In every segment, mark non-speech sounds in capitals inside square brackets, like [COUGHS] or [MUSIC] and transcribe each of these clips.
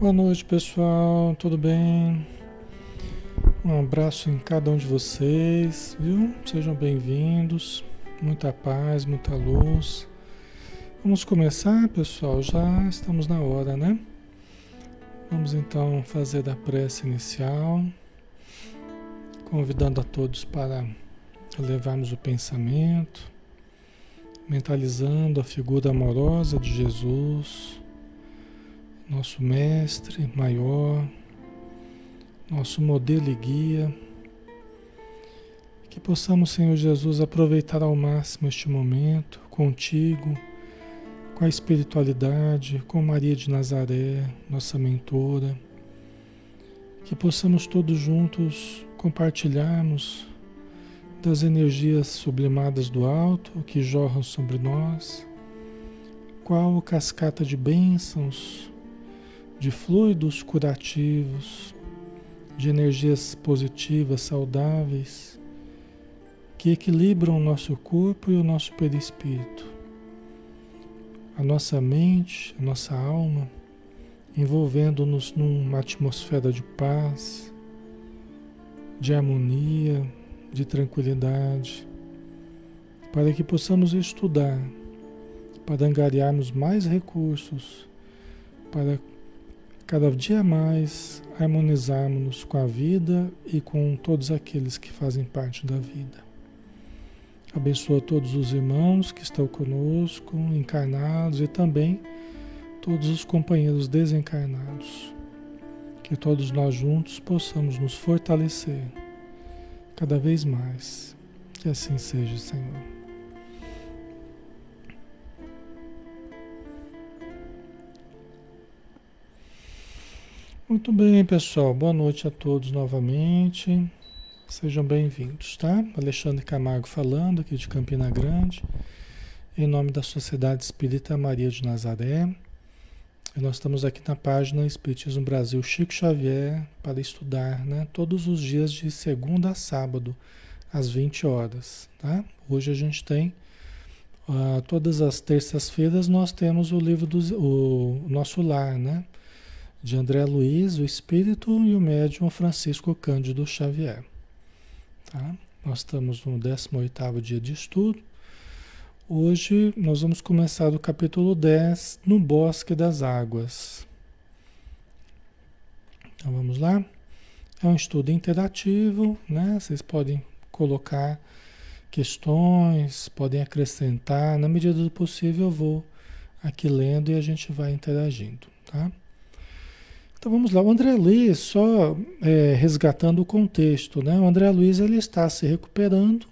Boa noite, pessoal. Tudo bem? Um abraço em cada um de vocês, viu? Sejam bem-vindos. Muita paz, muita luz. Vamos começar, pessoal. Já estamos na hora, né? Vamos então fazer a prece inicial, convidando a todos para levarmos o pensamento, mentalizando a figura amorosa de Jesus nosso mestre maior, nosso modelo e guia. Que possamos, Senhor Jesus, aproveitar ao máximo este momento contigo, com a espiritualidade, com Maria de Nazaré, nossa mentora. Que possamos todos juntos compartilharmos das energias sublimadas do alto que jorram sobre nós, qual cascata de bênçãos de fluidos curativos, de energias positivas, saudáveis, que equilibram o nosso corpo e o nosso perispírito, a nossa mente, a nossa alma, envolvendo-nos numa atmosfera de paz, de harmonia, de tranquilidade, para que possamos estudar, para angariarmos mais recursos, para cada dia mais harmonizarmos-nos com a vida e com todos aqueles que fazem parte da vida. Abençoa todos os irmãos que estão conosco, encarnados e também todos os companheiros desencarnados. Que todos nós juntos possamos nos fortalecer cada vez mais. Que assim seja, Senhor. Muito bem, pessoal. Boa noite a todos novamente. Sejam bem-vindos, tá? Alexandre Camargo falando aqui de Campina Grande, em nome da Sociedade Espírita Maria de Nazaré. E nós estamos aqui na página Espiritismo Brasil Chico Xavier para estudar, né? Todos os dias de segunda a sábado, às 20 horas, tá? Hoje a gente tem uh, todas as terças-feiras nós temos o livro do o nosso lar, né? De André Luiz, o Espírito e o médium Francisco Cândido Xavier. Tá? Nós estamos no 18º dia de estudo. Hoje nós vamos começar o capítulo 10, no Bosque das Águas. Então vamos lá. É um estudo interativo, né? Vocês podem colocar questões, podem acrescentar. Na medida do possível eu vou aqui lendo e a gente vai interagindo, tá? Então vamos lá, o André Luiz, só é, resgatando o contexto, né? O André Luiz ele está se recuperando,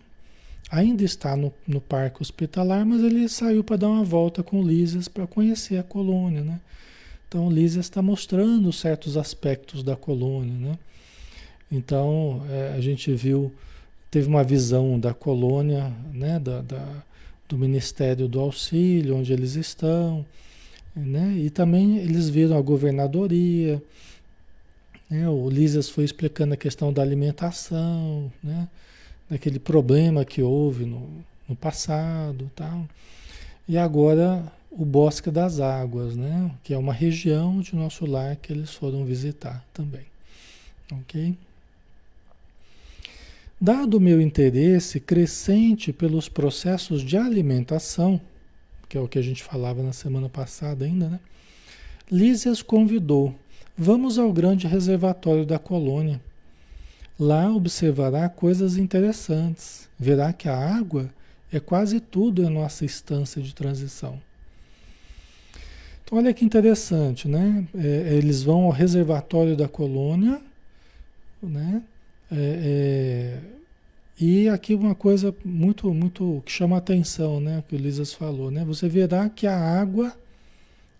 ainda está no, no parque hospitalar, mas ele saiu para dar uma volta com o Lísias para conhecer a colônia, né? Então o Lísias está mostrando certos aspectos da colônia, né? Então é, a gente viu, teve uma visão da colônia, né? Da, da, do Ministério do Auxílio, onde eles estão, né? E também eles viram a governadoria, né? o Lisas foi explicando a questão da alimentação, né? daquele problema que houve no, no passado tal. E agora o Bosque das Águas, né? que é uma região de nosso lar que eles foram visitar também. Ok? Dado o meu interesse crescente pelos processos de alimentação, que é o que a gente falava na semana passada ainda, né? Lísias convidou: vamos ao grande reservatório da colônia. Lá observará coisas interessantes. Verá que a água é quase tudo em nossa instância de transição. Então, olha que interessante, né? É, eles vão ao reservatório da colônia, né? É, é, e aqui uma coisa muito, muito que chama atenção, né? Que o Lisas falou, né? Você verá que a água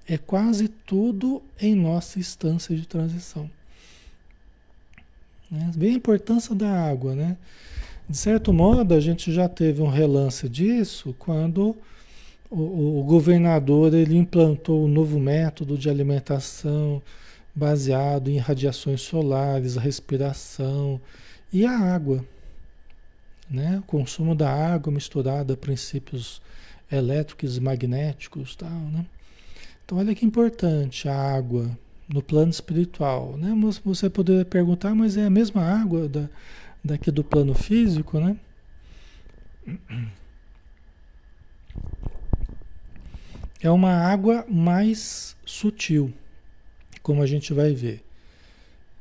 é quase tudo em nossa instância de transição. Né? Vê a importância da água, né? De certo modo, a gente já teve um relance disso quando o, o governador ele implantou um novo método de alimentação baseado em radiações solares, a respiração e a água né? O consumo da água misturada a princípios elétricos e magnéticos, tal, né? Então olha que importante a água, no plano espiritual, né? Você poderia perguntar, mas é a mesma água da, daqui do plano físico, né? [CLEARS THROAT] É uma água mais sutil, como a gente vai ver,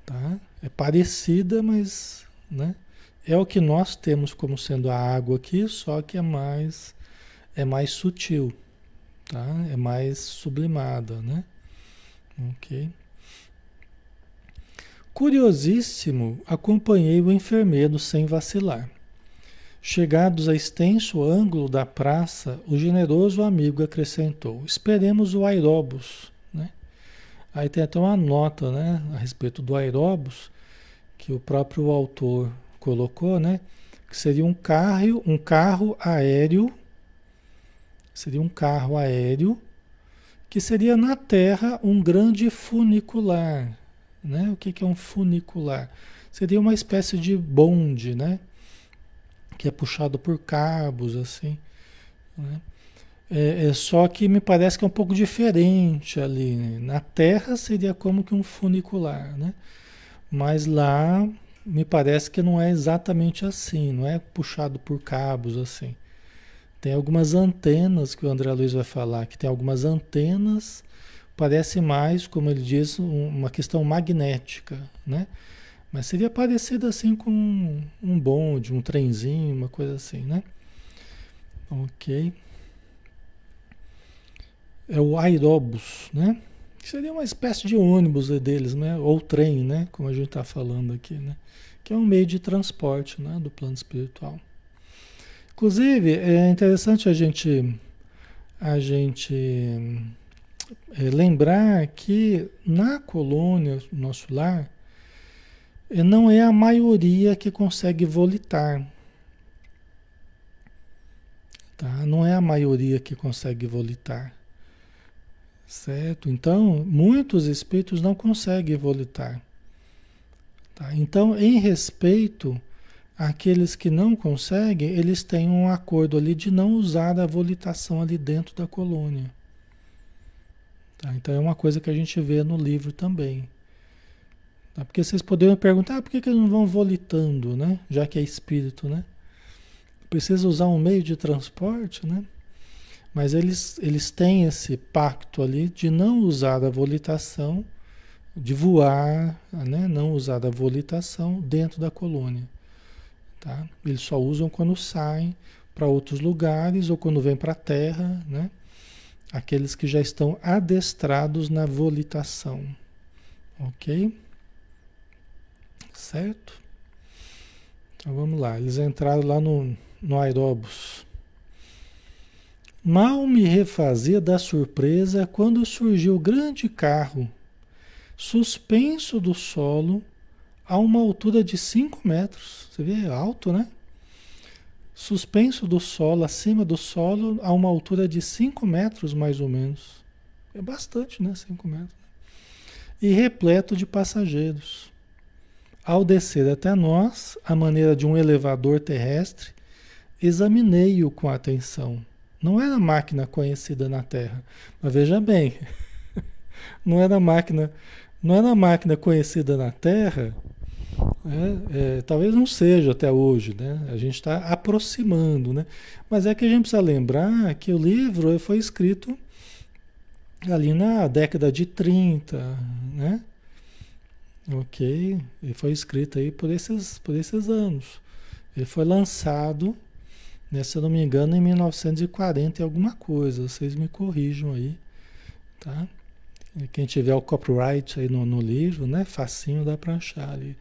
tá? É parecida, mas, né? É o que nós temos como sendo a água aqui, só que é mais é mais sutil, tá? É mais sublimada, né? Ok. Curiosíssimo, acompanhei o enfermeiro sem vacilar. Chegados a extenso ângulo da praça, o generoso amigo acrescentou: Esperemos o aeróbus. Né? Aí tem até uma nota né, a respeito do aeróbus, que o próprio autor colocou, né? Que seria um carro, um carro aéreo, seria um carro aéreo que seria na Terra um grande funicular. Né? O que, que é um funicular? Seria uma espécie de bonde, né? que é puxado por cabos, assim. Né? É, é, só que me parece que é um pouco diferente ali. Né? Na Terra seria como que um funicular, né? Mas lá me parece que não é exatamente assim, não é puxado por cabos assim. Tem algumas antenas que o André Luiz vai falar, que tem algumas antenas, parece mais, como ele diz, uma questão magnética, né? Mas seria parecido assim com um bonde, um trenzinho, uma coisa assim, né? Ok. É o aeróbus, né? Seria uma espécie de ônibus deles, né? Ou trem, né? Como a gente está falando aqui, né? Que é um meio de transporte, né? Do plano espiritual. Inclusive, é interessante a gente, a gente é, lembrar que na colônia, nosso lar, é, não é a maioria que consegue volitar. Tá? Não é a maioria que consegue volitar. Certo? Então, muitos espíritos não conseguem volitar. Tá? Então, em respeito Aqueles que não conseguem, eles têm um acordo ali de não usar a volitação ali dentro da colônia. Tá? Então é uma coisa que a gente vê no livro também. Tá? Porque vocês poderiam perguntar ah, por que, que eles não vão volitando, né? Já que é espírito, né? Precisa usar um meio de transporte, né? Mas eles, eles têm esse pacto ali de não usar a volitação, de voar, né? não usar a volitação dentro da colônia. Tá? Eles só usam quando saem para outros lugares ou quando vêm para a Terra, né? Aqueles que já estão adestrados na volitação. Ok? Certo? Então vamos lá. Eles entraram lá no, no aeróbus. Mal me refazia da surpresa quando surgiu o grande carro, suspenso do solo a uma altura de 5 metros. Você vê, é alto, né? Suspenso do solo, acima do solo, a uma altura de 5 metros mais ou menos. É bastante, né? 5 metros. E repleto de passageiros. Ao descer até nós, à maneira de um elevador terrestre, examinei-o com atenção. Não era máquina conhecida na Terra. Mas veja bem, [LAUGHS] não era máquina, não era máquina conhecida na Terra é, é, talvez não seja até hoje, né? A gente está aproximando, né? Mas é que a gente precisa lembrar que o livro foi escrito ali na década de 30, né? Ok? Ele foi escrito aí por esses, por esses anos. Ele foi lançado, né, se eu não me engano, em 1940 e alguma coisa. Vocês me corrijam aí, tá? Quem tiver o copyright aí no, no livro, né? Facinho dá para achar ali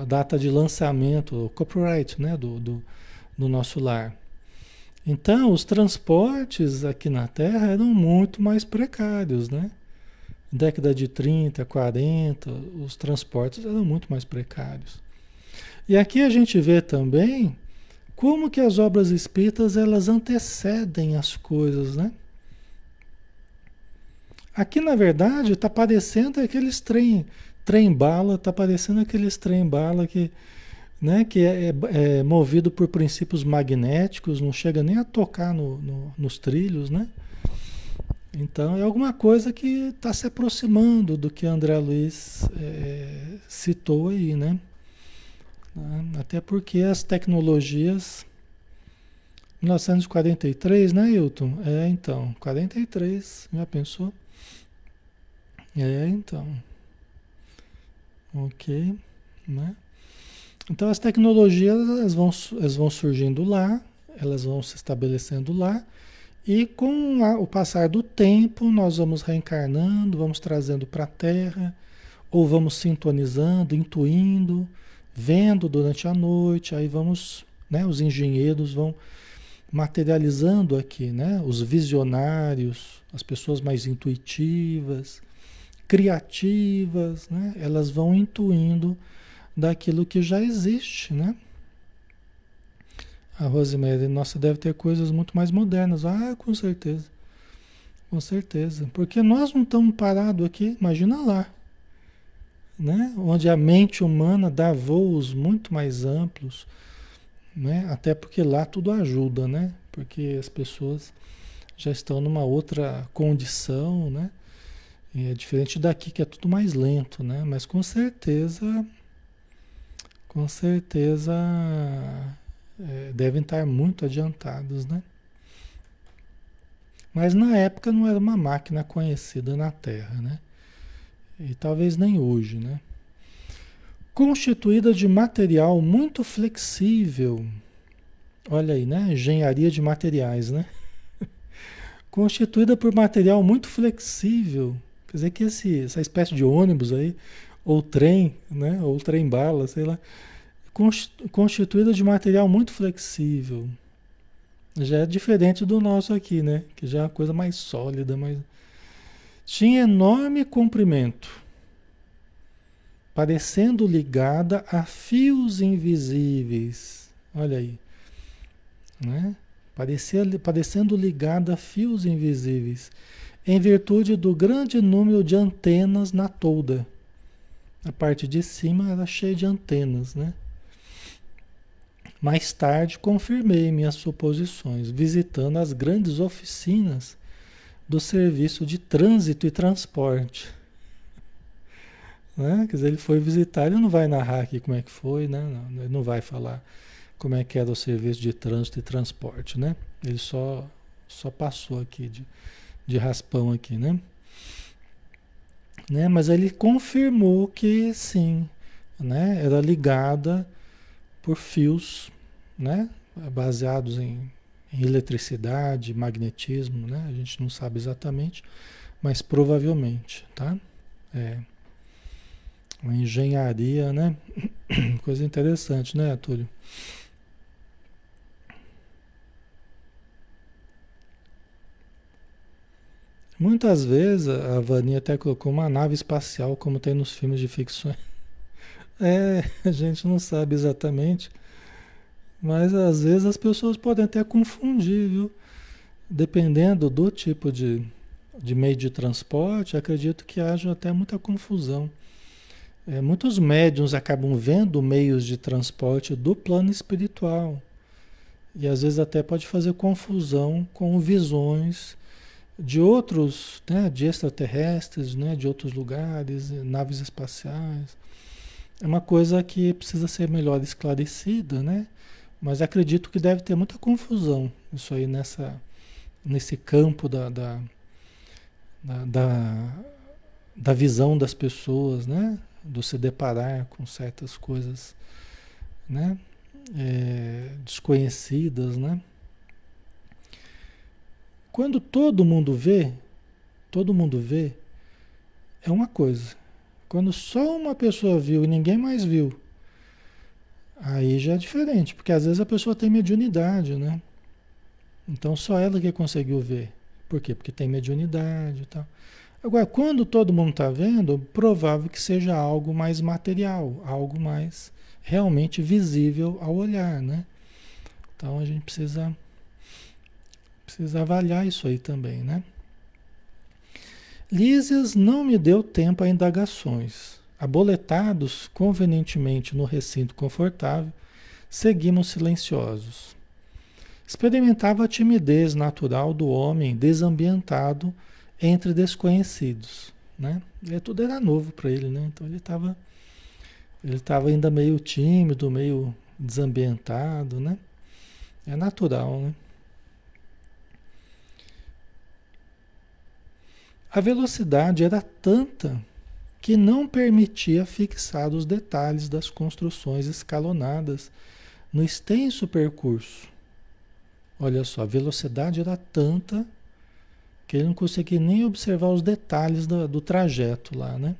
a data de lançamento, o copyright né, do, do, do nosso lar. Então, os transportes aqui na Terra eram muito mais precários, né? Década de 30, 40, os transportes eram muito mais precários. E aqui a gente vê também como que as obras espíritas elas antecedem as coisas, né? Aqui, na verdade, está parecendo aqueles trem, trem-bala, está parecendo aqueles trem-bala que, né, que é, é, é, movido por princípios magnéticos, não chega nem a tocar no, no, nos trilhos, né? Então é alguma coisa que está se aproximando do que André Luiz é, citou aí, né? Até porque as tecnologias 1943, né, Hilton? É, então, 43, já pensou? É, então. Ok, né? Então as tecnologias elas vão, elas vão surgindo lá, elas vão se estabelecendo lá, e com a, o passar do tempo nós vamos reencarnando, vamos trazendo para a Terra, ou vamos sintonizando, intuindo, vendo durante a noite, aí vamos, né, os engenheiros vão materializando aqui, né? Os visionários, as pessoas mais intuitivas, criativas, né? Elas vão intuindo daquilo que já existe, né? A Rosemary, nossa, deve ter coisas muito mais modernas. Ah, com certeza. Com certeza. Porque nós não estamos parados aqui, imagina lá. Né? Onde a mente humana dá voos muito mais amplos, né? Até porque lá tudo ajuda, né? Porque as pessoas já estão numa outra condição, né? E é diferente daqui que é tudo mais lento, né? Mas com certeza, com certeza é, devem estar muito adiantados, né? Mas na época não era uma máquina conhecida na Terra, né? E talvez nem hoje, né? constituída de material muito flexível. Olha aí, né? Engenharia de materiais, né? [LAUGHS] constituída por material muito flexível. Quer dizer que esse, essa espécie de ônibus aí, ou trem, né? Ou trem-bala, sei lá, constituída de material muito flexível. Já é diferente do nosso aqui, né? Que já é uma coisa mais sólida, mas tinha enorme comprimento parecendo ligada a fios invisíveis. Olha aí. Né? Parecia, parecendo ligada a fios invisíveis, em virtude do grande número de antenas na tolda. A parte de cima era cheia de antenas, né? Mais tarde confirmei minhas suposições, visitando as grandes oficinas do serviço de trânsito e transporte. Né? Quer dizer, ele foi visitar, ele não vai narrar aqui como é que foi, né? Não, ele não vai falar como é que era o serviço de trânsito e transporte, né? Ele só, só passou aqui de, de raspão aqui, né? né? Mas ele confirmou que sim, né? Era ligada por fios, né? Baseados em eletricidade, magnetismo, né? A gente não sabe exatamente, mas provavelmente, tá? É. Uma engenharia, né? [COUGHS] Coisa interessante, né, Túlio? Muitas vezes a Vania até colocou uma nave espacial, como tem nos filmes de ficção. [LAUGHS] É, a gente não sabe exatamente, mas às vezes as pessoas podem até confundir, viu? Dependendo do tipo de, de meio de transporte, acredito que haja até muita confusão. É, muitos médiums acabam vendo meios de transporte do plano espiritual. E às vezes até pode fazer confusão com visões de outros, né, de extraterrestres, né, de outros lugares, naves espaciais. É uma coisa que precisa ser melhor esclarecida, né? Mas acredito que deve ter muita confusão isso aí nessa, nesse campo da, da, da, da, visão das pessoas, né? do se deparar com certas coisas, né? É, desconhecidas, né? Quando todo mundo vê, todo mundo vê, é uma coisa. Quando só uma pessoa viu e ninguém mais viu, aí já é diferente, porque às vezes a pessoa tem mediunidade, né? Então só ela que conseguiu ver. Por quê? Porque tem mediunidade e tal. Agora, quando todo mundo está vendo, provável que seja algo mais material, algo mais realmente visível ao olhar, né? Então a gente precisa, precisa avaliar isso aí também, né? Lísias não me deu tempo a indagações. Aboletados convenientemente no recinto confortável, seguimos silenciosos. Experimentava a timidez natural do homem desambientado entre desconhecidos, né? E tudo era novo para ele, né? Então ele estava ele estava ainda meio tímido, meio desambientado, né? É natural, né? A velocidade era tanta que não permitia fixar os detalhes das construções escalonadas no extenso percurso. Olha só, a velocidade era tanta que ele não conseguia nem observar os detalhes do, do trajeto lá, né?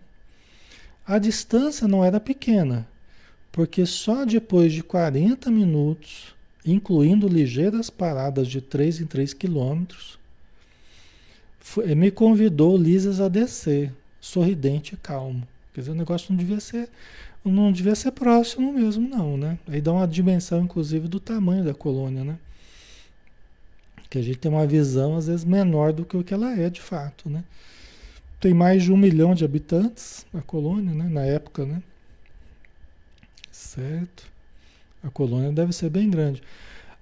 A distância não era pequena, porque só depois de 40 minutos, incluindo ligeiras paradas de 3 em 3 quilômetros, me convidou Lisas a descer, sorridente e calmo. Quer dizer, o negócio não devia ser, não devia ser próximo mesmo, não, né? Aí dá uma dimensão, inclusive, do tamanho da colônia, né? Que a gente tem uma visão, às vezes, menor do que o que ela é de fato, né? Tem mais de um milhão de habitantes a colônia, né? Na época, né? Certo? A colônia deve ser bem grande.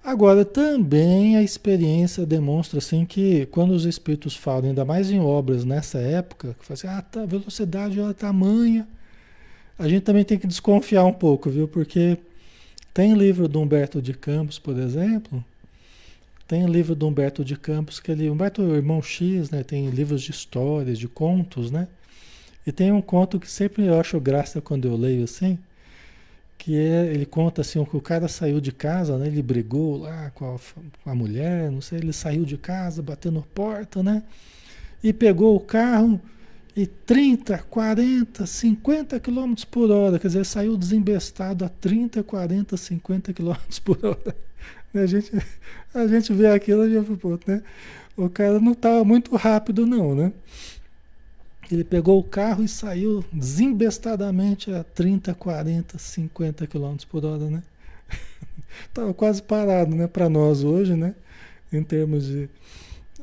Agora, também a experiência demonstra assim que quando os espíritos falam, ainda mais em obras nessa época, que fazem, assim, ah, tá, a velocidade é tamanha, a gente também tem que desconfiar um pouco, viu? Porque tem livro do Humberto de Campos, por exemplo, tem livro do Humberto de Campos, que ele, Humberto é irmão X, né? Tem livros de histórias, de contos, né? E tem um conto que sempre eu acho graça quando eu leio assim, que é, ele conta assim, que o cara saiu de casa, né? Ele brigou lá com a, com a mulher, não sei, ele saiu de casa, batendo porta, né? E pegou o carro e 30, 40, 50 km por hora, quer dizer, saiu desembestado a 30, 40, 50 km por hora. [LAUGHS] A gente, a gente vê aquilo e já, né? O cara não estava muito rápido não, né? Ele pegou o carro e saiu desembestadamente a 30, 40, 50 km por hora, né? [LAUGHS] Tava quase parado, né? Para nós hoje, né? Em termos de,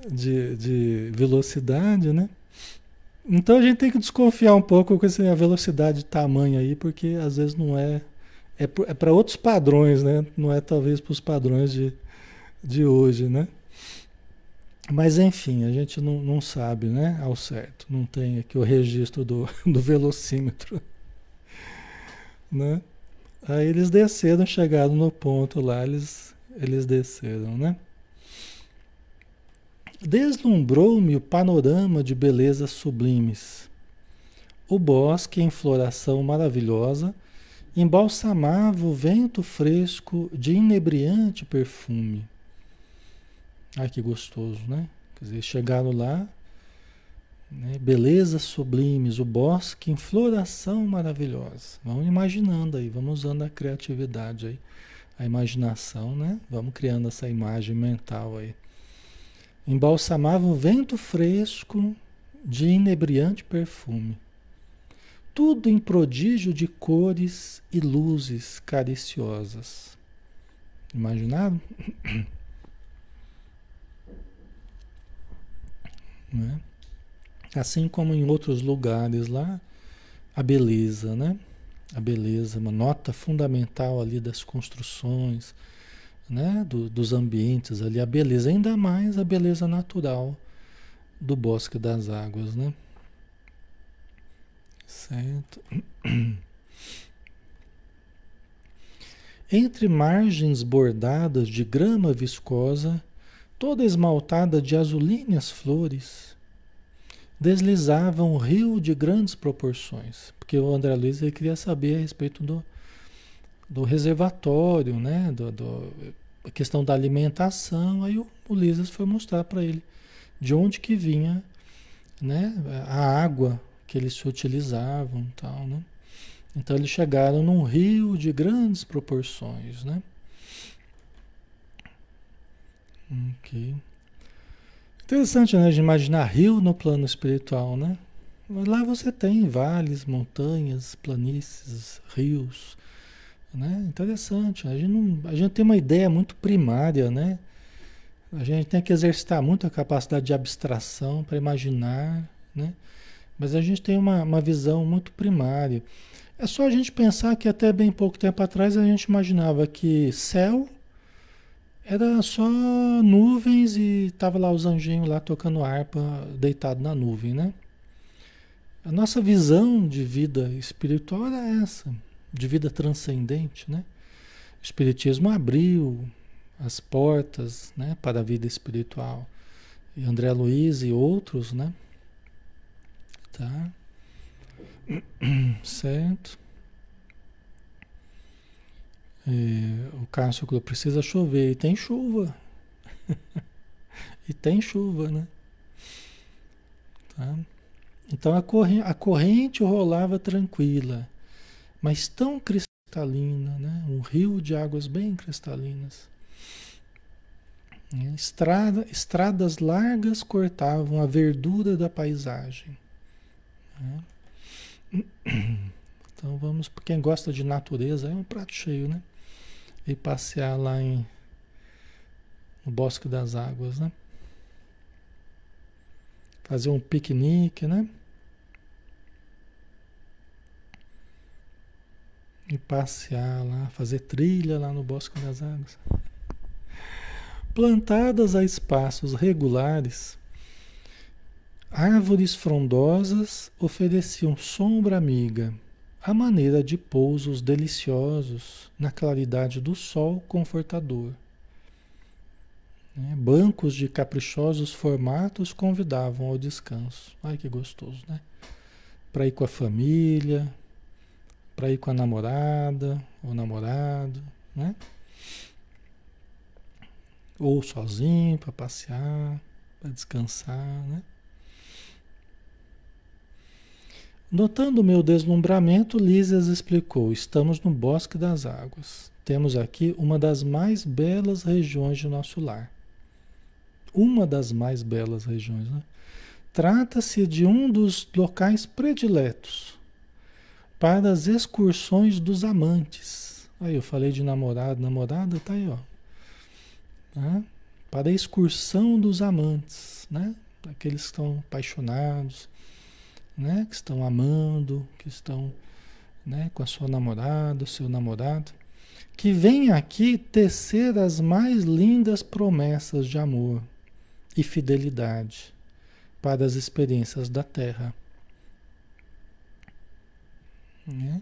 de, de velocidade, né? Então a gente tem que desconfiar um pouco com essa velocidade de tamanho aí, porque às vezes não é. É, é para outros padrões, né? Não é talvez para os padrões de, de hoje, né? Mas enfim, a gente não, não sabe, né? Ao certo. Não tem aqui o registro do, [LAUGHS] do velocímetro. [LAUGHS] Né? Aí eles desceram, chegaram no ponto lá, eles, eles desceram, né? Deslumbrou-me o panorama de belezas sublimes. O bosque em floração maravilhosa embalsamava o vento fresco de inebriante perfume. Ai, que gostoso, né? Quer dizer, chegaram lá, né? belezas sublimes, o bosque em floração maravilhosa. Vamos imaginando aí, vamos usando a criatividade aí, a imaginação, né? Vamos criando essa imagem mental aí. Embalsamava o vento fresco de inebriante perfume. Tudo em prodígio de cores e luzes cariciosas. Imaginaram? [CLEARS THROAT] Né? Assim como em outros lugares lá, a beleza, né? A beleza, uma nota fundamental ali das construções, né? Do, dos ambientes ali, a beleza, ainda mais a beleza natural do bosque das águas, né? Certo. [CLEARS THROAT] Entre margens bordadas de grama viscosa, toda esmaltada de azulíneas flores, deslizava um rio de grandes proporções. Porque o André Luiz ele queria saber a respeito do, do reservatório, né? Do, do, a questão da alimentação. Aí o Ulisses foi mostrar para ele de onde que vinha né? a água que eles se utilizavam tal, né? Então eles chegaram num rio de grandes proporções, né? Ok. Interessante, né? De imaginar rio no plano espiritual, né? Mas lá você tem vales, montanhas, planícies, rios, né? Interessante. A gente, não, a gente tem uma ideia muito primária, né? A gente tem que exercitar muito a capacidade de abstração para imaginar, né? Mas a gente tem uma, uma visão muito primária. É só a gente pensar que até bem pouco tempo atrás a gente imaginava que céu era só nuvens e tava lá os anjinhos lá tocando harpa, deitado na nuvem, né? A nossa visão de vida espiritual era essa, de vida transcendente, né? O Espiritismo abriu as portas, né, para a vida espiritual. E André Luiz e outros, né? Tá? [CLEARS THROAT] Certo? É, o Cássio falou, precisa chover. E tem chuva. [LAUGHS] e tem chuva, né? Tá? Então a corrente, a corrente rolava tranquila, mas tão cristalina, né? Um rio de águas bem cristalinas. Estrada, estradas largas cortavam a verdura da paisagem. Né? [CLEARS THROAT] Então vamos, para quem gosta de natureza, é um prato cheio, né? E passear lá em, no Bosque das Águas, né? Fazer um piquenique, né? E passear lá, fazer trilha lá no Bosque das Águas. Plantadas a espaços regulares, árvores frondosas ofereciam sombra amiga, à maneira de pousos deliciosos na claridade do sol confortador. Né? Bancos de caprichosos formatos convidavam ao descanso. Ai que gostoso, né? Para ir com a família, para ir com a namorada ou namorado, né? Ou sozinho para passear, para descansar, né? Notando meu deslumbramento, Lísias explicou: Estamos no Bosque das Águas. Temos aqui uma das mais belas regiões de nosso lar. Uma das mais belas regiões, né? Trata-se de um dos locais prediletos para as excursões dos amantes. Aí eu falei de namorado, namorada, tá aí, ó né? para a excursão dos amantes, né? aqueles que estão apaixonados, né? que estão amando, que estão né? com a sua namorada, seu namorado, que vem aqui tecer as mais lindas promessas de amor e fidelidade para as experiências da Terra. Né?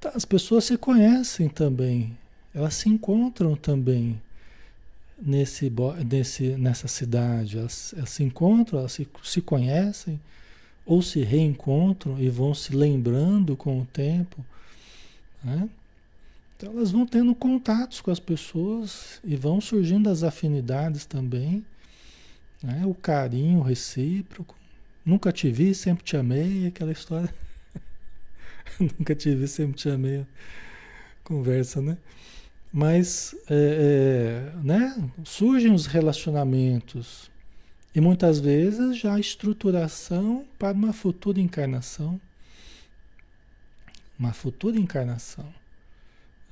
Tá, as pessoas se conhecem também, elas se encontram também nesse, nesse, nessa cidade. Elas, elas se encontram, elas se, se conhecem ou se reencontram e vão se lembrando com o tempo. Né? Então elas vão tendo contatos com as pessoas e vão surgindo as afinidades também, né? o carinho recíproco. Nunca te vi, sempre te amei, aquela história. [LAUGHS] Nunca te vi, sempre te amei. Conversa, né? Mas é, é, né, surgem os relacionamentos e muitas vezes já a estruturação para uma futura encarnação. Uma futura encarnação.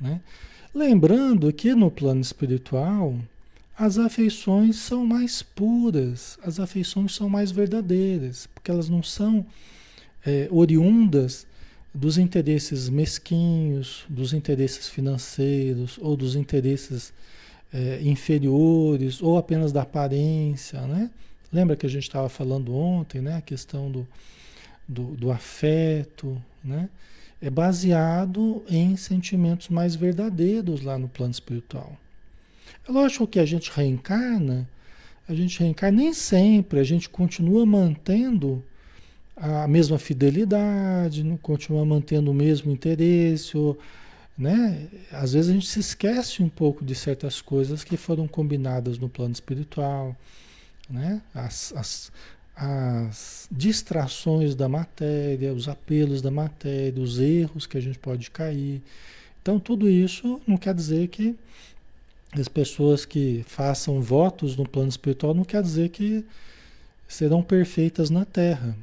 Né? Lembrando que no plano espiritual as afeições são mais puras, as afeições são mais verdadeiras, porque elas não são é, oriundas dos interesses mesquinhos, dos interesses financeiros ou dos interesses é, inferiores ou apenas da aparência, né? Lembra que a gente estava falando ontem, né? A questão do, do, do afeto, né? É baseado em sentimentos mais verdadeiros lá no plano espiritual. É lógico que a gente reencarna, a gente reencarna nem sempre, a gente continua mantendo a mesma fidelidade, continua mantendo o mesmo interesse, ou, né? Às vezes a gente se esquece um pouco de certas coisas que foram combinadas no plano espiritual, né? As, as, as distrações da matéria, os apelos da matéria, os erros que a gente pode cair. Então tudo isso não quer dizer que as pessoas que façam votos no plano espiritual não quer dizer que serão perfeitas na Terra.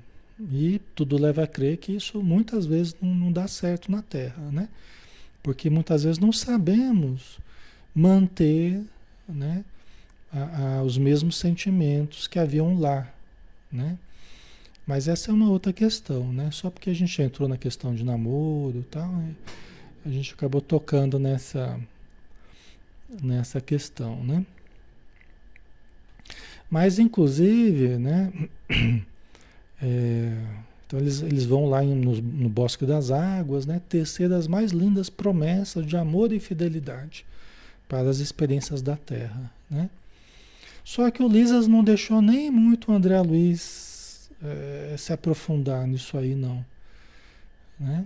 E tudo leva a crer que isso muitas vezes não, não dá certo na Terra, né? Porque muitas vezes não sabemos manter né, a, a, os mesmos sentimentos que haviam lá, né? Mas essa é uma outra questão, né? Só porque a gente entrou na questão de namoro e tal, né? a gente acabou tocando nessa, nessa questão, né? Mas, inclusive, né, [CLEARS THROAT] é, então eles, eles vão lá no, no, Bosque das Águas, né, tecer as mais lindas promessas de amor e fidelidade para as experiências da Terra. Né? Só que o Lisas não deixou nem muito o André Luiz é, se aprofundar nisso aí, não. Né?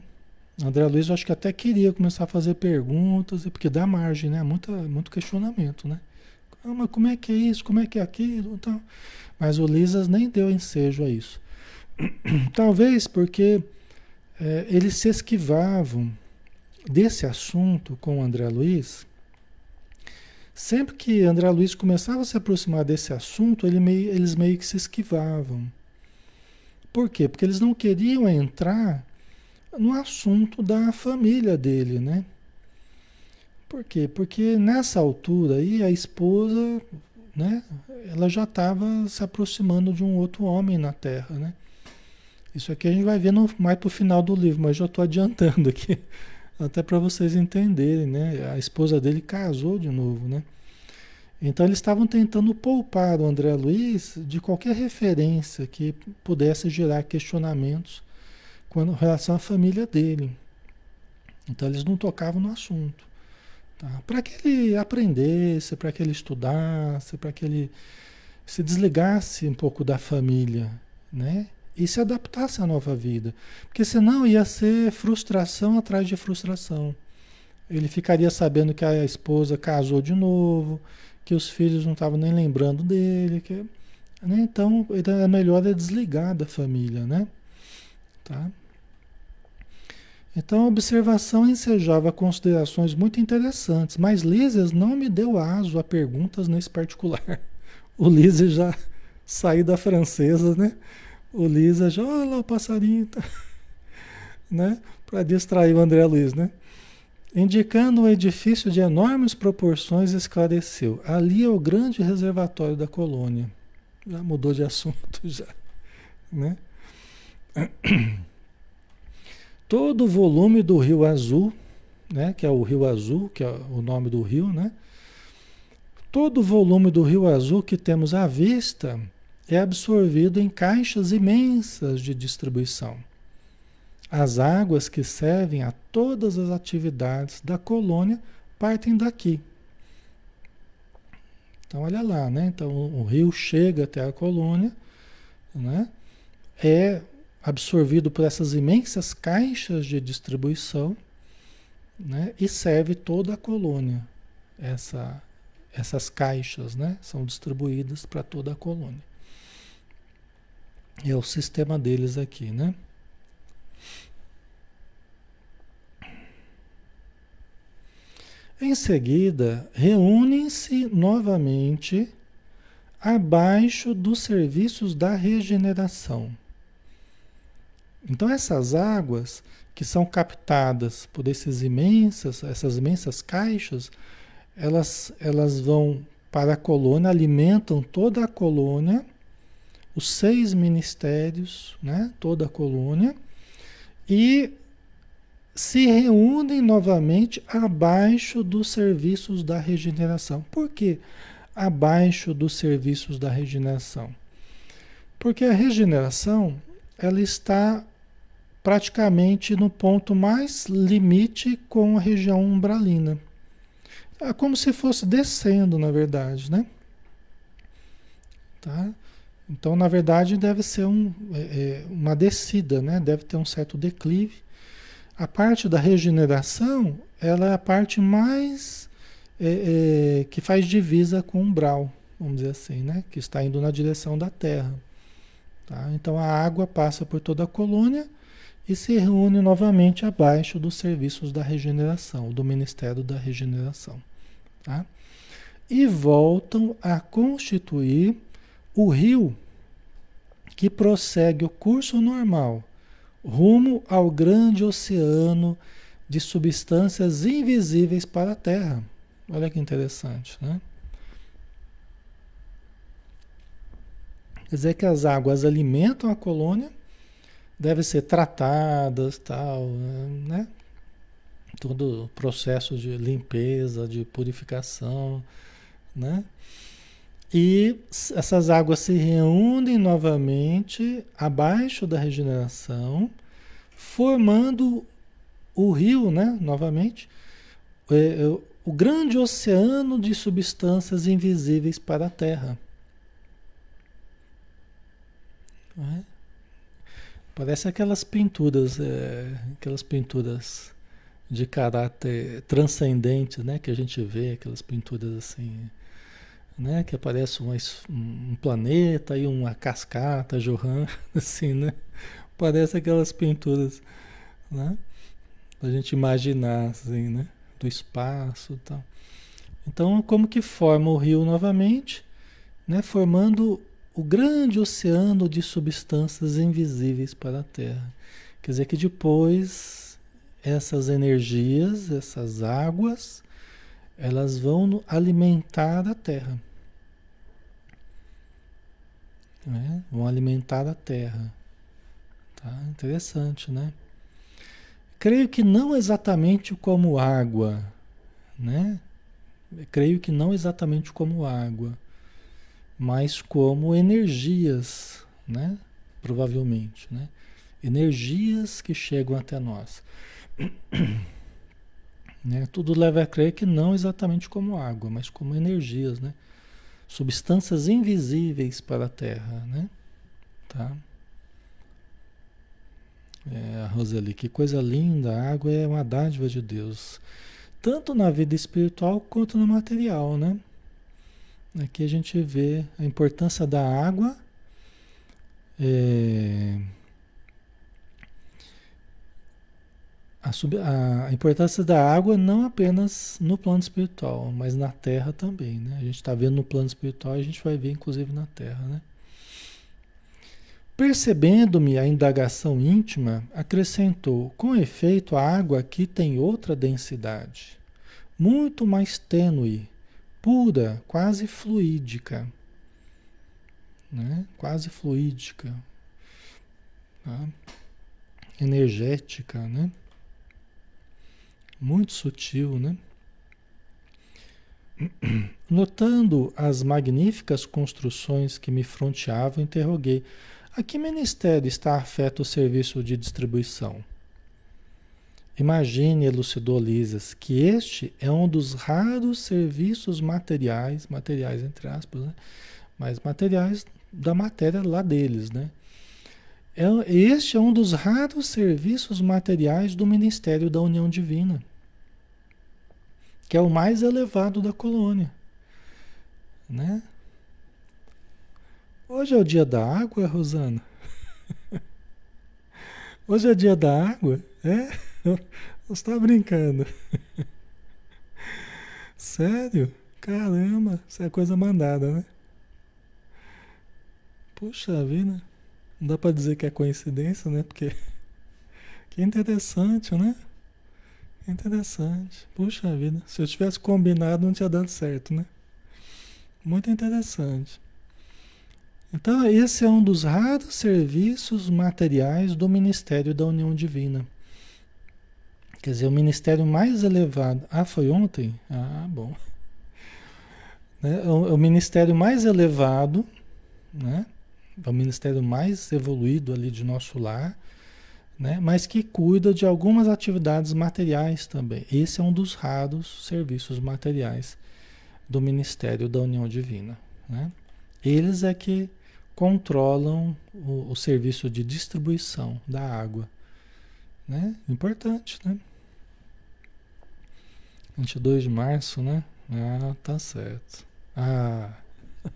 André Luiz, eu acho que até queria começar a fazer perguntas, porque dá margem, né? Muito, muito questionamento, né? Ah, mas como é que é isso? Como é que é aquilo? Então, mas o Lisas nem deu ensejo a isso. [CLEARS THROAT] Talvez porque é, eles se esquivavam desse assunto com o André Luiz. Sempre que André Luiz começava a se aproximar desse assunto, ele meio, eles meio que se esquivavam. Por quê? Porque eles não queriam entrar no assunto da família dele, né? Por quê? Porque nessa altura aí a esposa, né, ela já estava se aproximando de um outro homem na Terra, né? Isso aqui a gente vai ver no, mais para o final do livro, mas já estou adiantando aqui, até para vocês entenderem, né? A esposa dele casou de novo, né? Então eles estavam tentando poupar o André Luiz de qualquer referência que pudesse gerar questionamentos com relação à família dele. Então eles não tocavam no assunto. Tá? Para que ele aprendesse, para que ele estudasse, para que ele se desligasse um pouco da família, né? E se adaptasse à nova vida. Porque senão ia ser frustração atrás de frustração. Ele ficaria sabendo que a esposa casou de novo, que os filhos não estavam nem lembrando dele. Que, né? Então, é melhor é desligar da família, né? Tá? Então a observação ensejava considerações muito interessantes, mas Lísias não me deu aso a perguntas nesse particular. [LAUGHS] O Lísias já saiu da francesa, né? O Lísias já, olha lá o passarinho, tá? [LAUGHS] né? Para distrair o André Luiz, né? Indicando um edifício de enormes proporções, esclareceu. Ali é o grande reservatório da colônia. Já mudou de assunto, [LAUGHS] já. Né? [CLEARS THROAT] todo o volume do Rio Azul, né, que é o Rio Azul, que é o nome do rio, né? Todo o volume do Rio Azul que temos à vista é absorvido em caixas imensas de distribuição. As águas que servem a todas as atividades da colônia partem daqui. Então olha lá, né? Então o rio chega até a colônia, né? É absorvido por essas imensas caixas de distribuição né, e serve toda a colônia. Essa, essas caixas né, são distribuídas para toda a colônia. É o sistema deles aqui, né? Em seguida, reúnem-se novamente abaixo dos serviços da regeneração então essas águas que são captadas por esses imensas, essas imensas caixas, elas, elas vão para a colônia, alimentam toda a colônia, os seis ministérios, né, toda a colônia, e se reúnem novamente abaixo dos serviços da regeneração. Por que abaixo dos serviços da regeneração? Porque a regeneração ela está praticamente no ponto mais limite com a região umbralina. É como se fosse descendo, na verdade, né? Tá? Então, na verdade, deve ser um, é, é, uma descida, né? Deve ter um certo declive. A parte da regeneração, ela é a parte mais é, é, que faz divisa com o umbral, vamos dizer assim, né? Que está indo na direção da Terra. Tá? Então a água passa por toda a colônia e se reúne novamente abaixo dos serviços da regeneração, do Ministério da Regeneração. Tá? E voltam a constituir o rio que prossegue o curso normal rumo ao grande oceano de substâncias invisíveis para a Terra. Olha que interessante, né? Quer dizer que as águas alimentam a colônia, devem ser tratadas, tal, né? Todo o processo de limpeza, de purificação, né? E essas águas se reúnem novamente abaixo da regeneração, formando o rio, né? Novamente, é, é, o grande oceano de substâncias invisíveis para a Terra. É? Parece aquelas pinturas, é, aquelas pinturas de caráter transcendente, né? Que a gente vê, aquelas pinturas assim né? Que aparece um, um planeta e uma cascata jorrando, [LAUGHS] assim, né? Parece aquelas pinturas, né? Pra gente imaginar, assim, né? Do espaço e tal. Então, como que forma o rio novamente? Né? Formando o grande oceano de substâncias invisíveis para a Terra. Quer dizer que depois essas energias, essas águas, elas vão alimentar a Terra. Né? vão alimentar a terra. Tá? Interessante, né? Creio que não exatamente como água, né? Creio que não exatamente como água, mas como energias, né? Provavelmente, né? Energias que chegam até nós. [COUGHS] né? Tudo leva a crer que não exatamente como água, mas como energias, né? Substâncias invisíveis para a Terra, né? Tá? É, Roseli, que coisa linda, a água é uma dádiva de Deus, tanto na vida espiritual quanto no material, né? Aqui a gente vê a importância da água, é, a, sub, a, importância da água não apenas no plano espiritual, mas na Terra também, né? A gente está vendo no plano espiritual, a gente vai ver inclusive na Terra, né? Percebendo-me a indagação íntima, acrescentou: com efeito, a água aqui tem outra densidade, muito mais tênue, pura, quase fluídica. Né? Quase fluídica. Tá? Energética, né? Muito sutil, né? [CLEARS THROAT] Notando as magníficas construções que me fronteavam, interroguei: a que ministério está afeto o serviço de distribuição? Imagine, elucidou Lisas, que este é um dos raros serviços materiais, materiais entre aspas, né? mas materiais da matéria lá deles, né? É, este é um dos raros serviços materiais do Ministério da União Divina que é o mais elevado da colônia, né? Hoje é o dia da água, Rosana. [LAUGHS] Hoje é dia da água? É? [LAUGHS] Você está brincando. [LAUGHS] Sério? Caramba, isso é coisa mandada, né? Puxa vida. Não dá para dizer que é coincidência, né? Porque que interessante, né? Interessante. Puxa vida. Se eu tivesse combinado, não tinha dado certo, né? Muito interessante. Então, esse é um dos raros serviços materiais do Ministério da União Divina. Quer dizer, o ministério mais elevado. Ah, foi ontem? Ah, bom. [LAUGHS] Né? O, o ministério mais elevado, né? É o ministério mais evoluído ali de nosso lar né? mas que cuida de algumas atividades materiais também. Esse é um dos raros serviços materiais do Ministério da União Divina. Né? Eles é que controlam o, o, serviço de distribuição da água. Né? Importante, né? 22 de março, né? Ah, tá certo. Ah. [LAUGHS]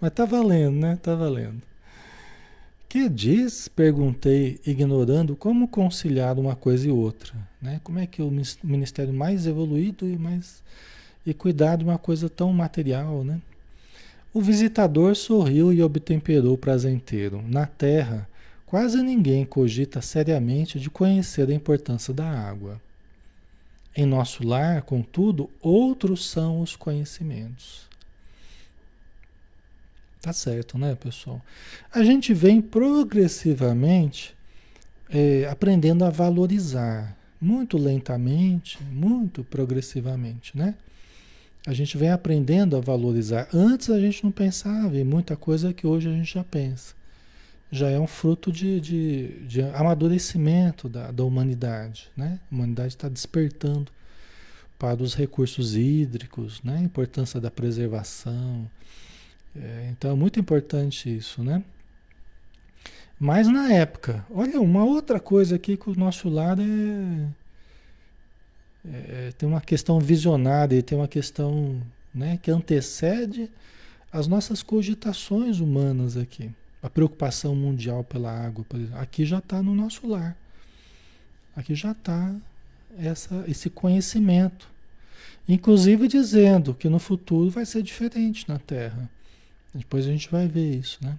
Mas tá valendo, né? Tá valendo. Que diz? Perguntei, ignorando como conciliar uma coisa e outra. Né? Como é que o ministério mais evoluído e mais e cuidar de uma coisa tão material, né? O visitador sorriu e obtemperou prazenteiro. Na Terra, quase ninguém cogita seriamente de conhecer a importância da água. Em nosso lar, contudo, outros são os conhecimentos. Tá certo, né, pessoal? A gente vem progressivamente é, aprendendo a valorizar, muito lentamente, muito progressivamente, né? A gente vem aprendendo a valorizar. Antes a gente não pensava em muita coisa que hoje a gente já pensa. Já é um fruto de, de, de amadurecimento da, da humanidade. Né? A humanidade está despertando para os recursos hídricos, né? a importância da preservação. É, então é muito importante isso, né? Mas na época, olha, uma outra coisa aqui que o nosso lado é, é, tem uma questão visionária, tem uma questão né, que antecede as nossas cogitações humanas aqui. A preocupação mundial pela água, por exemplo, aqui já está no nosso lar. Aqui já está esse conhecimento. Inclusive dizendo que no futuro vai ser diferente na Terra. Depois a gente vai ver isso, né?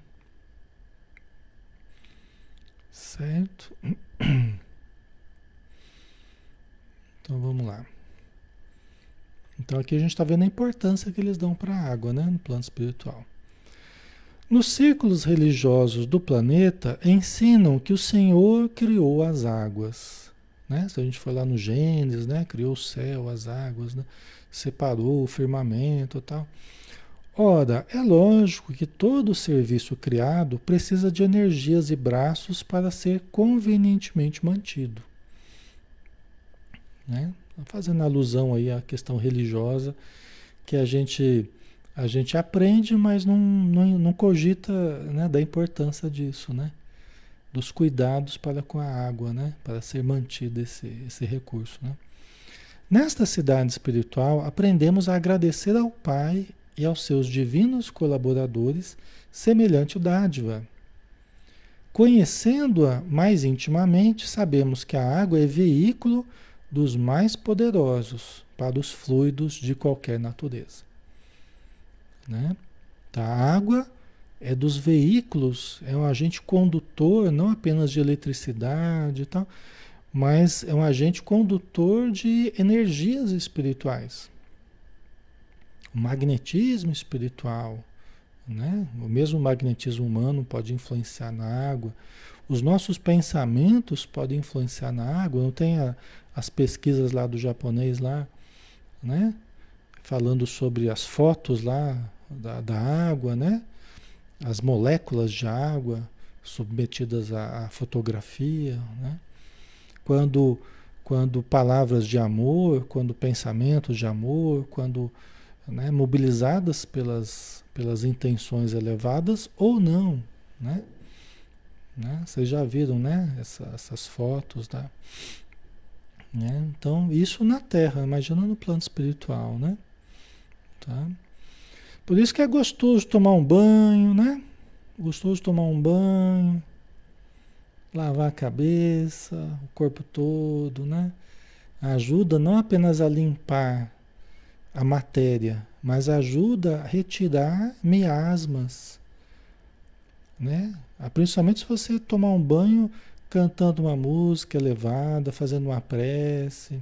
Certo? Então vamos lá. Então aqui a gente está vendo a importância que eles dão para a água, né? No plano espiritual. Nos círculos religiosos do planeta, ensinam que o Senhor criou as águas. Né? Se a gente for lá no Gênesis, né? criou o céu, as águas, né? separou o firmamento tal. Ora, é lógico que todo serviço criado precisa de energias e braços para ser convenientemente mantido. Né? Fazendo alusão aí à questão religiosa que a gente a gente aprende, mas não, não, não cogita né, da importância disso, né? Dos cuidados para com a água, né? Para ser mantido esse, esse recurso, né? Nesta cidade espiritual, aprendemos a agradecer ao Pai e aos seus divinos colaboradores semelhante dádiva. Conhecendo-a mais intimamente, sabemos que a água é veículo dos mais poderosos para os fluidos de qualquer natureza. Né? Tá, a água é dos veículos, é um agente condutor, não apenas de eletricidade e tal, mas é um agente condutor de energias espirituais o magnetismo espiritual, né? O mesmo magnetismo humano pode influenciar na água. Os nossos pensamentos podem influenciar na água. Não tem a, as pesquisas lá do japonês lá, né? Falando sobre as fotos lá da, da água, né? As moléculas de água submetidas à, à fotografia, né? Quando, quando palavras de amor, quando pensamentos de amor, quando né, mobilizadas pelas, pelas intenções elevadas ou não, né? né? Vocês já viram, né? Essa, essas fotos, tá? Né? Então, isso na Terra, imagina no plano espiritual, né? Tá? Por isso que é gostoso tomar um banho, né? Gostoso tomar um banho, lavar a cabeça, o corpo todo, né? Ajuda não apenas a limpar a matéria, mas ajuda a retirar miasmas, né? Ah, principalmente se você tomar um banho cantando uma música elevada, fazendo uma prece,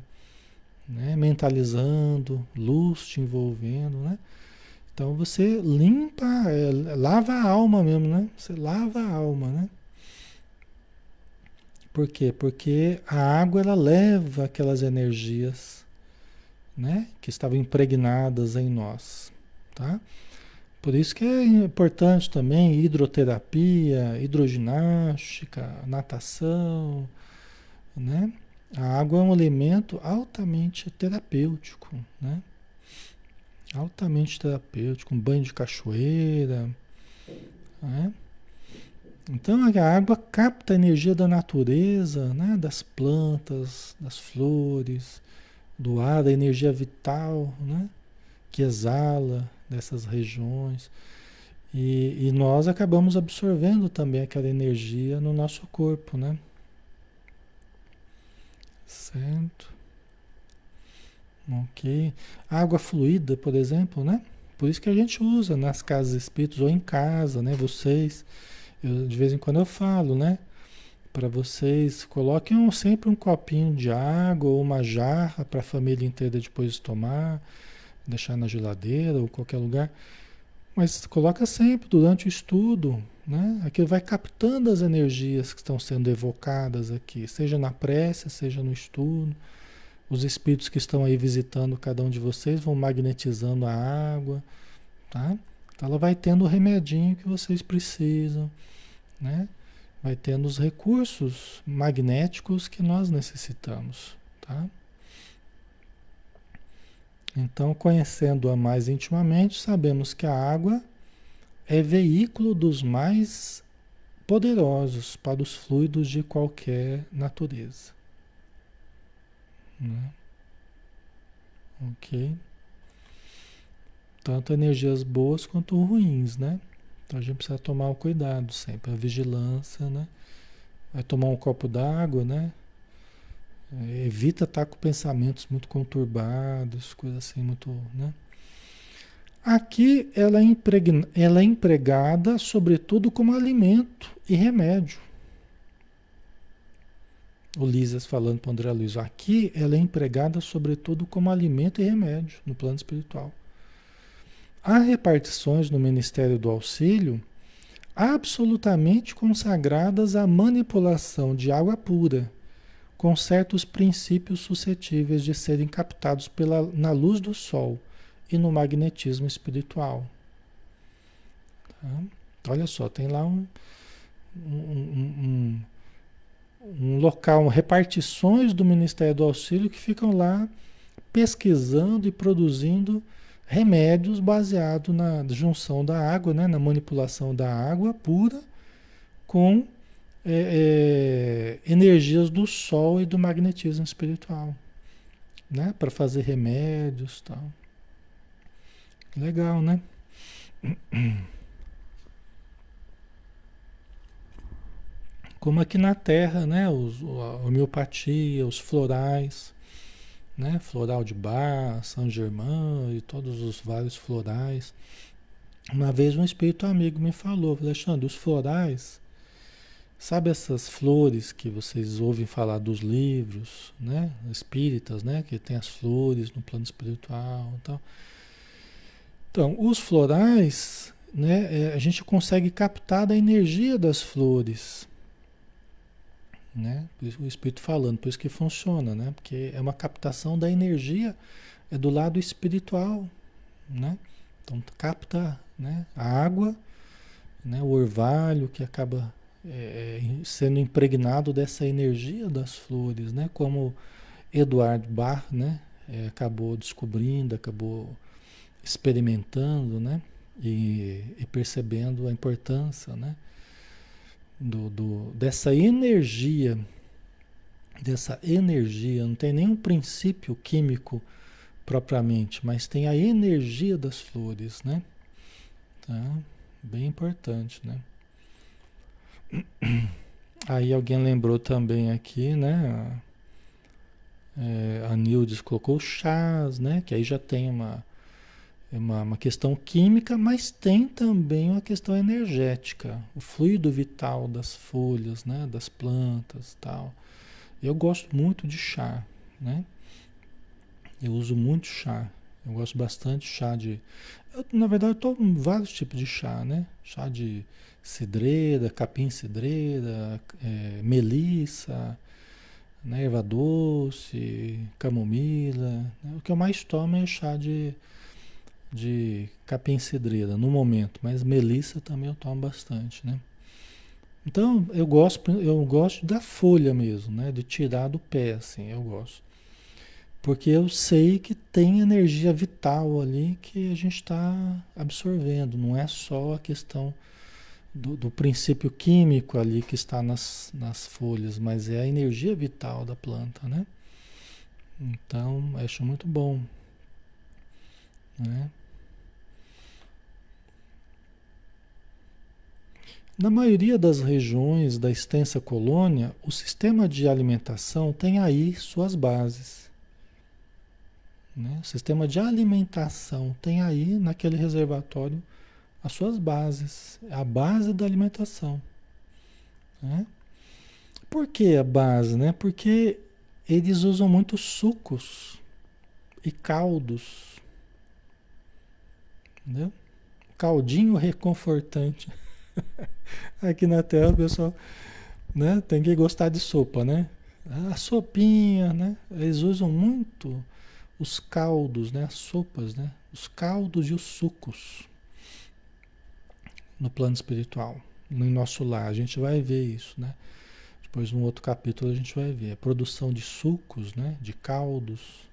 né? mentalizando, luz te envolvendo, né? Então você limpa, é, lava a alma mesmo, né? Você lava a alma, né? Por quê? Porque a água ela leva aquelas energias né? que estavam impregnadas em nós. Tá? Por isso que é importante também hidroterapia, hidroginástica, natação. Né? A água é um elemento altamente terapêutico. Né? Altamente terapêutico, um banho de cachoeira. Né? Então a água capta a energia da natureza, né? das plantas, das flores, do ar, da energia vital, né? Que exala dessas regiões. E, e nós acabamos absorvendo também aquela energia no nosso corpo, né? Certo? Ok. Água fluida, por exemplo, né? Por isso que a gente usa nas casas espíritas ou em casa, né? Vocês, eu, de vez em quando eu falo, né? Para vocês. Coloquem um, sempre um copinho de água ou uma jarra para a família inteira depois tomar, deixar na geladeira ou qualquer lugar. Mas coloca sempre durante o estudo, né? Aquilo vai captando as energias que estão sendo evocadas aqui, seja na prece, seja no estudo, Os espíritos que estão aí visitando cada um de vocês vão magnetizando a água, tá? Então ela vai tendo o remedinho que vocês precisam, né? Vai tendo os recursos magnéticos que nós necessitamos, tá? Então, conhecendo-a mais intimamente, sabemos que a água é veículo dos mais poderosos para os fluidos de qualquer natureza. Né? Ok? Tanto energias boas quanto ruins, né? Então a gente precisa tomar o cuidado sempre, a vigilância, né? Vai tomar um copo d'água, né? Evita estar com pensamentos muito conturbados, coisas assim muito, né? Aqui ela é, impregna, ela é empregada sobretudo como alimento e remédio. O Lisas falando para André Luiz, aqui ela é empregada sobretudo como alimento e remédio no plano espiritual. Há repartições no Ministério do Auxílio absolutamente consagradas à manipulação de água pura, com certos princípios suscetíveis de serem captados pela, na luz do sol e no magnetismo espiritual. Tá? Olha só, tem lá um, um, um um local, repartições do Ministério do Auxílio que ficam lá pesquisando e produzindo remédios baseados na junção da água, né, na manipulação da água pura com é, é, energias do Sol e do magnetismo espiritual, né, para fazer remédios, tal. Legal, né? Como aqui na Terra, né? Os, a homeopatia, os florais, né? Floral de Bar, São Germain e todos os vários florais. Uma vez um espírito amigo me falou, Alexandre, os florais, sabe essas flores que vocês ouvem falar dos livros, né? Espíritas, né? Que tem as flores no plano espiritual e tal. Então, os florais, né? É, a gente consegue captar da energia das flores né? O espírito falando, por isso que funciona, né? Porque é uma captação da energia é do lado espiritual, né? Então capta, né? A água, né? O orvalho que acaba é, é, sendo impregnado dessa energia das flores, né? Como Eduardo Bach, né? É, acabou descobrindo, acabou experimentando, né? E, e percebendo a importância, né? Do, do, dessa energia, dessa energia, não tem nenhum princípio químico propriamente, mas tem a energia das flores, né? Tá? Bem importante, né? [CLEARS THROAT] Aí alguém lembrou também aqui, né? É, a Nildes colocou chás, né? Que aí já tem uma, é uma, uma questão química, mas tem também uma questão energética, o fluido vital das folhas, né, das plantas, tal. Eu gosto muito de chá, né? Eu uso muito chá. Eu gosto bastante de chá de. Eu, na verdade, eu tomo vários tipos de chá, né? Chá de cidreira, capim-cidreira, é, melissa, né? erva doce, camomila. Né? O que eu mais tomo é chá de de capim cedreira no momento, mas melissa também eu tomo bastante, né? Então eu gosto, eu gosto da folha mesmo, né? De tirar do pé, assim, eu gosto. Porque eu sei que tem energia vital ali que a gente está absorvendo, não é só a questão do, do, princípio químico ali que está nas, nas folhas, mas é a energia vital da planta, né? Então, acho muito bom. Né? Na maioria das regiões da extensa colônia, o sistema de alimentação tem aí suas bases. Né? O sistema de alimentação tem aí, naquele reservatório, as suas bases. A base da alimentação. Né? Por que a base? Né? Porque eles usam muito sucos e caldos. Entendeu? Caldinho reconfortante. [LAUGHS] Aqui na Terra pessoal né, tem que gostar de sopa, né? A sopinha, né? Eles usam muito os caldos, né? As sopas, né? Os caldos e os sucos no plano espiritual, no nosso lar. A gente vai ver isso, né? Depois, no outro capítulo, a gente vai ver a produção de sucos, né? De caldos.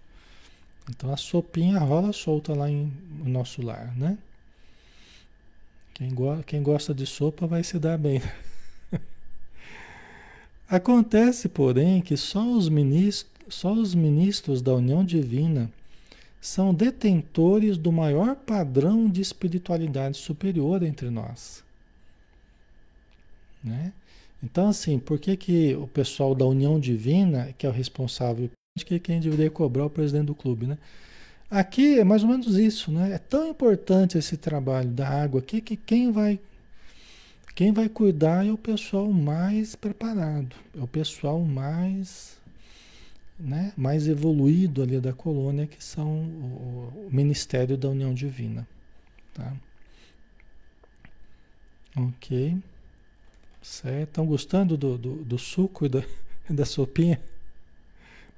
Então, a sopinha rola solta lá em, no nosso lar, né? Quem, go quem gosta de sopa vai se dar bem. [LAUGHS] Acontece, porém, que só os, ministros, só os ministros da união divina são detentores do maior padrão de espiritualidade superior entre nós. Né? Então, assim, por que, que o pessoal da união divina, que é o responsável, que quem deveria cobrar o presidente do clube, né? Aqui é mais ou menos isso, né? É tão importante esse trabalho da água aqui que quem vai quem vai cuidar é o pessoal mais preparado, é o pessoal mais né, mais evoluído ali da colônia, que são o, o Ministério da União Divina. Tá? Ok. Estão gostando do, do, do suco e da, [LAUGHS] da sopinha?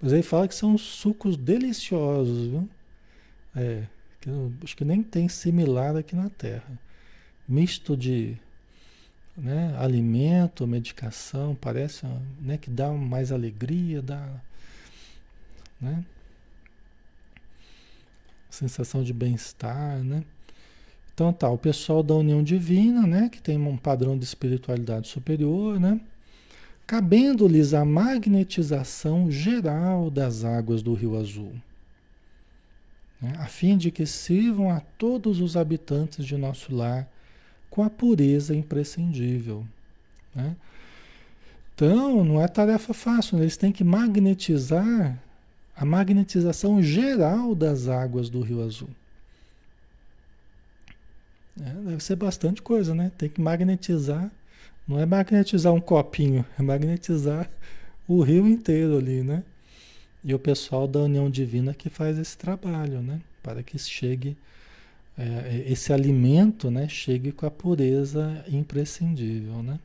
Mas aí fala que são sucos deliciosos, viu? É, que eu, acho que nem tem similar aqui na Terra. Misto de né, alimento, medicação, parece né, que dá mais alegria, dá né? Sensação de bem-estar, né? Então tá, o pessoal da união divina, né, que tem um padrão de espiritualidade superior, né? Cabendo-lhes a magnetização geral das águas do Rio Azul né? a fim de que sirvam a todos os habitantes de nosso lar com a pureza imprescindível. Né? Então, não é tarefa fácil, né? eles têm que magnetizar a magnetização geral das águas do Rio Azul. É, deve ser bastante coisa, né? Tem que magnetizar. Não é magnetizar um copinho, é magnetizar o rio inteiro ali, né? E o pessoal da União Divina que faz esse trabalho, né? Para que chegue é, esse alimento, né? Chegue com a pureza imprescindível, né?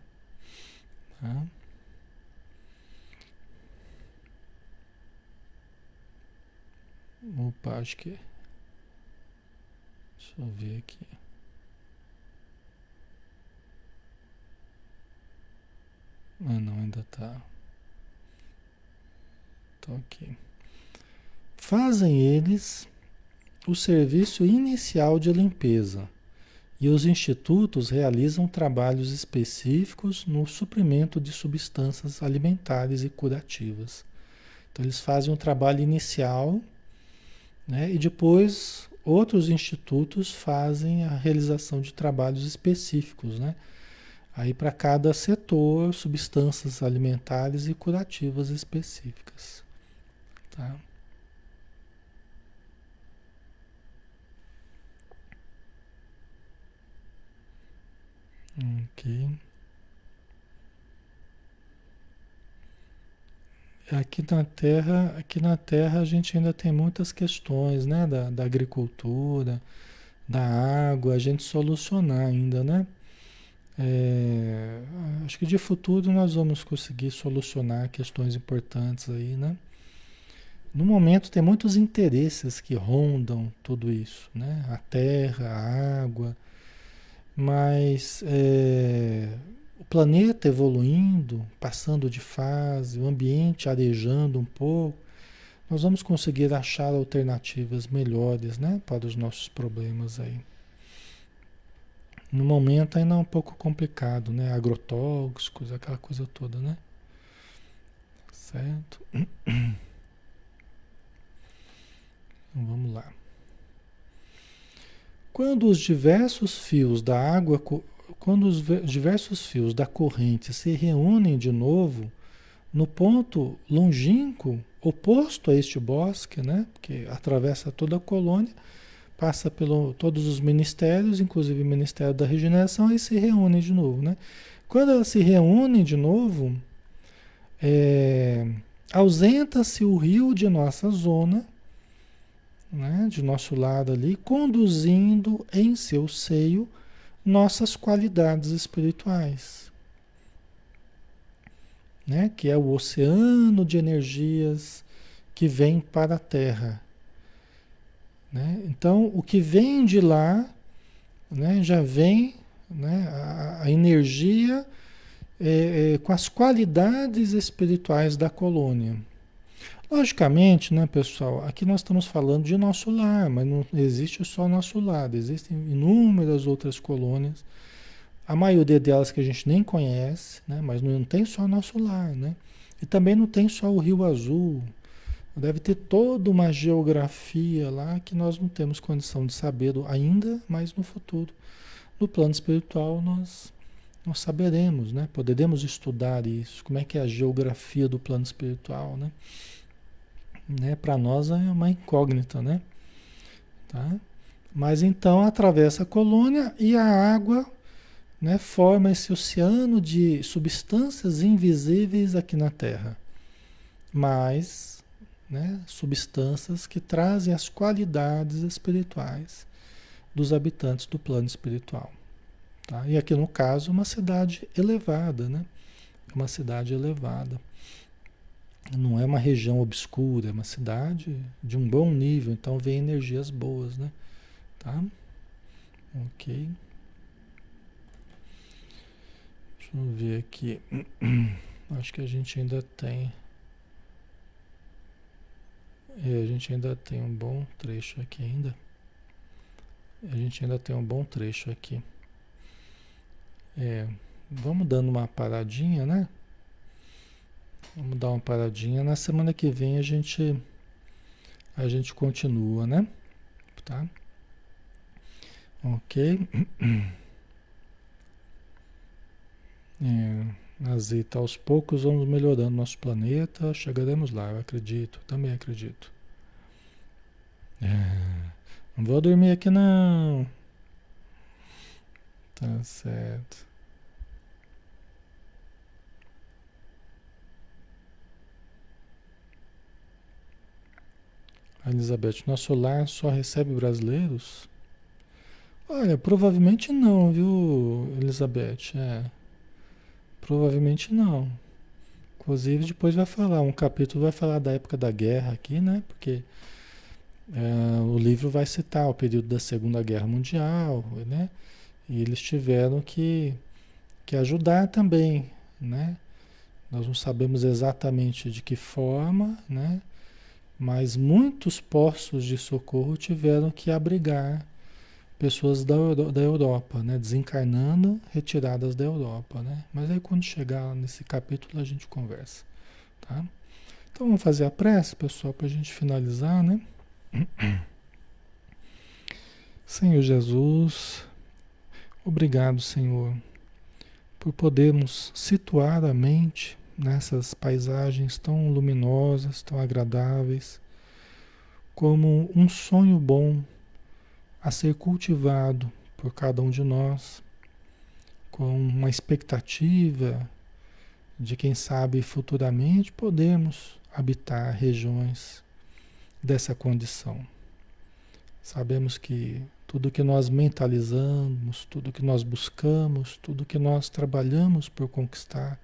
Tá? Opa, acho que. Deixa eu ver aqui. Ah, não, ainda tá. Tá ok. Fazem eles o serviço inicial de limpeza e os institutos realizam trabalhos específicos no suprimento de substâncias alimentares e curativas. Então, eles fazem um trabalho inicial né, e depois outros institutos fazem a realização de trabalhos específicos, né? Aí para cada setor, substâncias alimentares e curativas específicas. Tá? Ok. Aqui na Terra, aqui na Terra a gente ainda tem muitas questões, né, da, da agricultura, da água, a gente solucionar ainda, né? É, acho que de futuro nós vamos conseguir solucionar questões importantes aí, né? No momento tem muitos interesses que rondam tudo isso, né? A terra, a água, mas é, o planeta evoluindo, passando de fase, o ambiente arejando um pouco, nós vamos conseguir achar alternativas melhores, né, para os nossos problemas aí. No momento ainda é um pouco complicado, né? Agrotóxicos, aquela coisa toda, né? Certo? [CLEARS THROAT] Então vamos lá. Quando os diversos fios da água, quando os diversos fios da corrente se reúnem de novo no ponto longínquo oposto a este bosque, né, que atravessa toda a colônia, passa por todos os ministérios, inclusive o Ministério da Regeneração, e se reúnem de novo. Né? Quando elas se reúnem de novo, é, ausenta-se o rio de nossa zona, né, de nosso lado ali, conduzindo em seu seio nossas qualidades espirituais. né? que é o oceano de energias que vem para a Terra. Né? Então, o que vem de lá né, já vem né, a, a energia é, é, com as qualidades espirituais da colônia. Logicamente, né, pessoal, aqui nós estamos falando de nosso lar, mas não existe só nosso lar, existem inúmeras outras colônias, a maioria delas que a gente nem conhece, né, mas não tem só nosso lar, né? E também não tem só o Rio Azul, deve ter toda uma geografia lá que nós não temos condição de saber ainda, mas no futuro. No plano espiritual nós nós saberemos, né? Poderemos estudar isso, como é que é a geografia do plano espiritual, né? né? Para nós é uma incógnita, né? Tá? Mas então atravessa a colônia e a água né, forma esse oceano de substâncias invisíveis aqui na Terra, mas né, substâncias que trazem as qualidades espirituais dos habitantes do plano espiritual. Tá? E aqui no caso, uma cidade elevada, né? Uma cidade elevada. Não é uma região obscura, é uma cidade de um bom nível, então vem energias boas, né? Tá? Ok. Deixa eu ver aqui. [CLEARS THROAT] Acho que a gente ainda tem. É, a gente ainda tem um bom trecho aqui ainda. A gente ainda tem um bom trecho aqui. É, vamos dando uma paradinha, né? Vamos dar uma paradinha. Na semana que vem a gente a gente continua, né? Tá? Ok. [CLEARS THROAT] É, Azita, aos poucos vamos melhorando nosso planeta, chegaremos lá, eu acredito, também acredito. É, não vou dormir aqui não. Tá certo. Elizabeth, nosso lar só recebe brasileiros? Olha, provavelmente não, viu, Elizabeth? É. Provavelmente não. Inclusive, depois vai falar, um capítulo vai falar da época da guerra aqui, né? Porque é, o livro vai citar o período da Segunda Guerra Mundial, né? E eles tiveram que, que ajudar também, né? Nós não sabemos exatamente de que forma, né? mas muitos postos de socorro tiveram que abrigar pessoas da, da Europa, né? desencarnando, retiradas da Europa. Né? Mas aí quando chegar nesse capítulo a gente conversa. Tá? Então vamos fazer a prece, pessoal, para a gente finalizar, né? [CLEARS THROAT] Senhor Jesus, obrigado, Senhor, por podermos situar a mente nessas paisagens tão luminosas, tão agradáveis, como um sonho bom a ser cultivado por cada um de nós, com uma expectativa de quem sabe futuramente podermos habitar regiões dessa condição. Sabemos que tudo que nós mentalizamos, tudo que nós buscamos, tudo que nós trabalhamos por conquistar,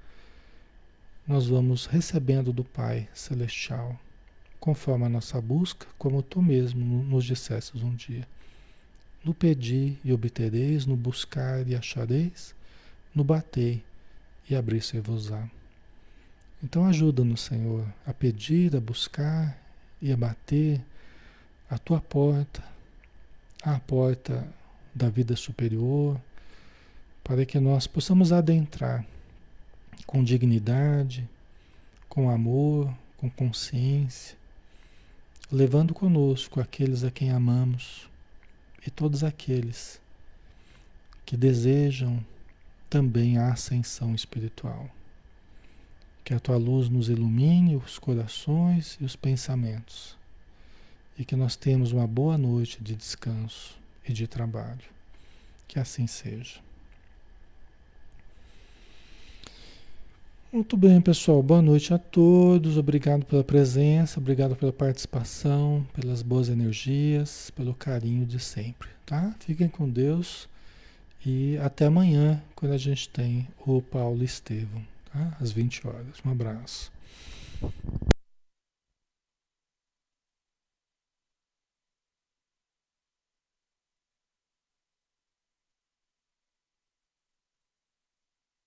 nós vamos recebendo do Pai Celestial, conforme a nossa busca, como tu mesmo nos dissestes um dia. No pedir e obtereis, no buscar e achareis, no bater e abrir-se-vos-á. Então ajuda-nos, Senhor, a pedir, a buscar e a bater a tua porta, a porta da vida superior, para que nós possamos adentrar com dignidade, com amor, com consciência, levando conosco aqueles a quem amamos e todos aqueles que desejam também a ascensão espiritual. Que a tua luz nos ilumine os corações e os pensamentos. E que nós tenhamos uma boa noite de descanso e de trabalho. Que assim seja. Muito bem, pessoal. Boa noite a todos. Obrigado pela presença, obrigado pela participação, pelas boas energias, pelo carinho de sempre, tá? Fiquem com Deus e até amanhã, quando a gente tem o Paulo Estevam, tá? Às 20 horas. Um abraço.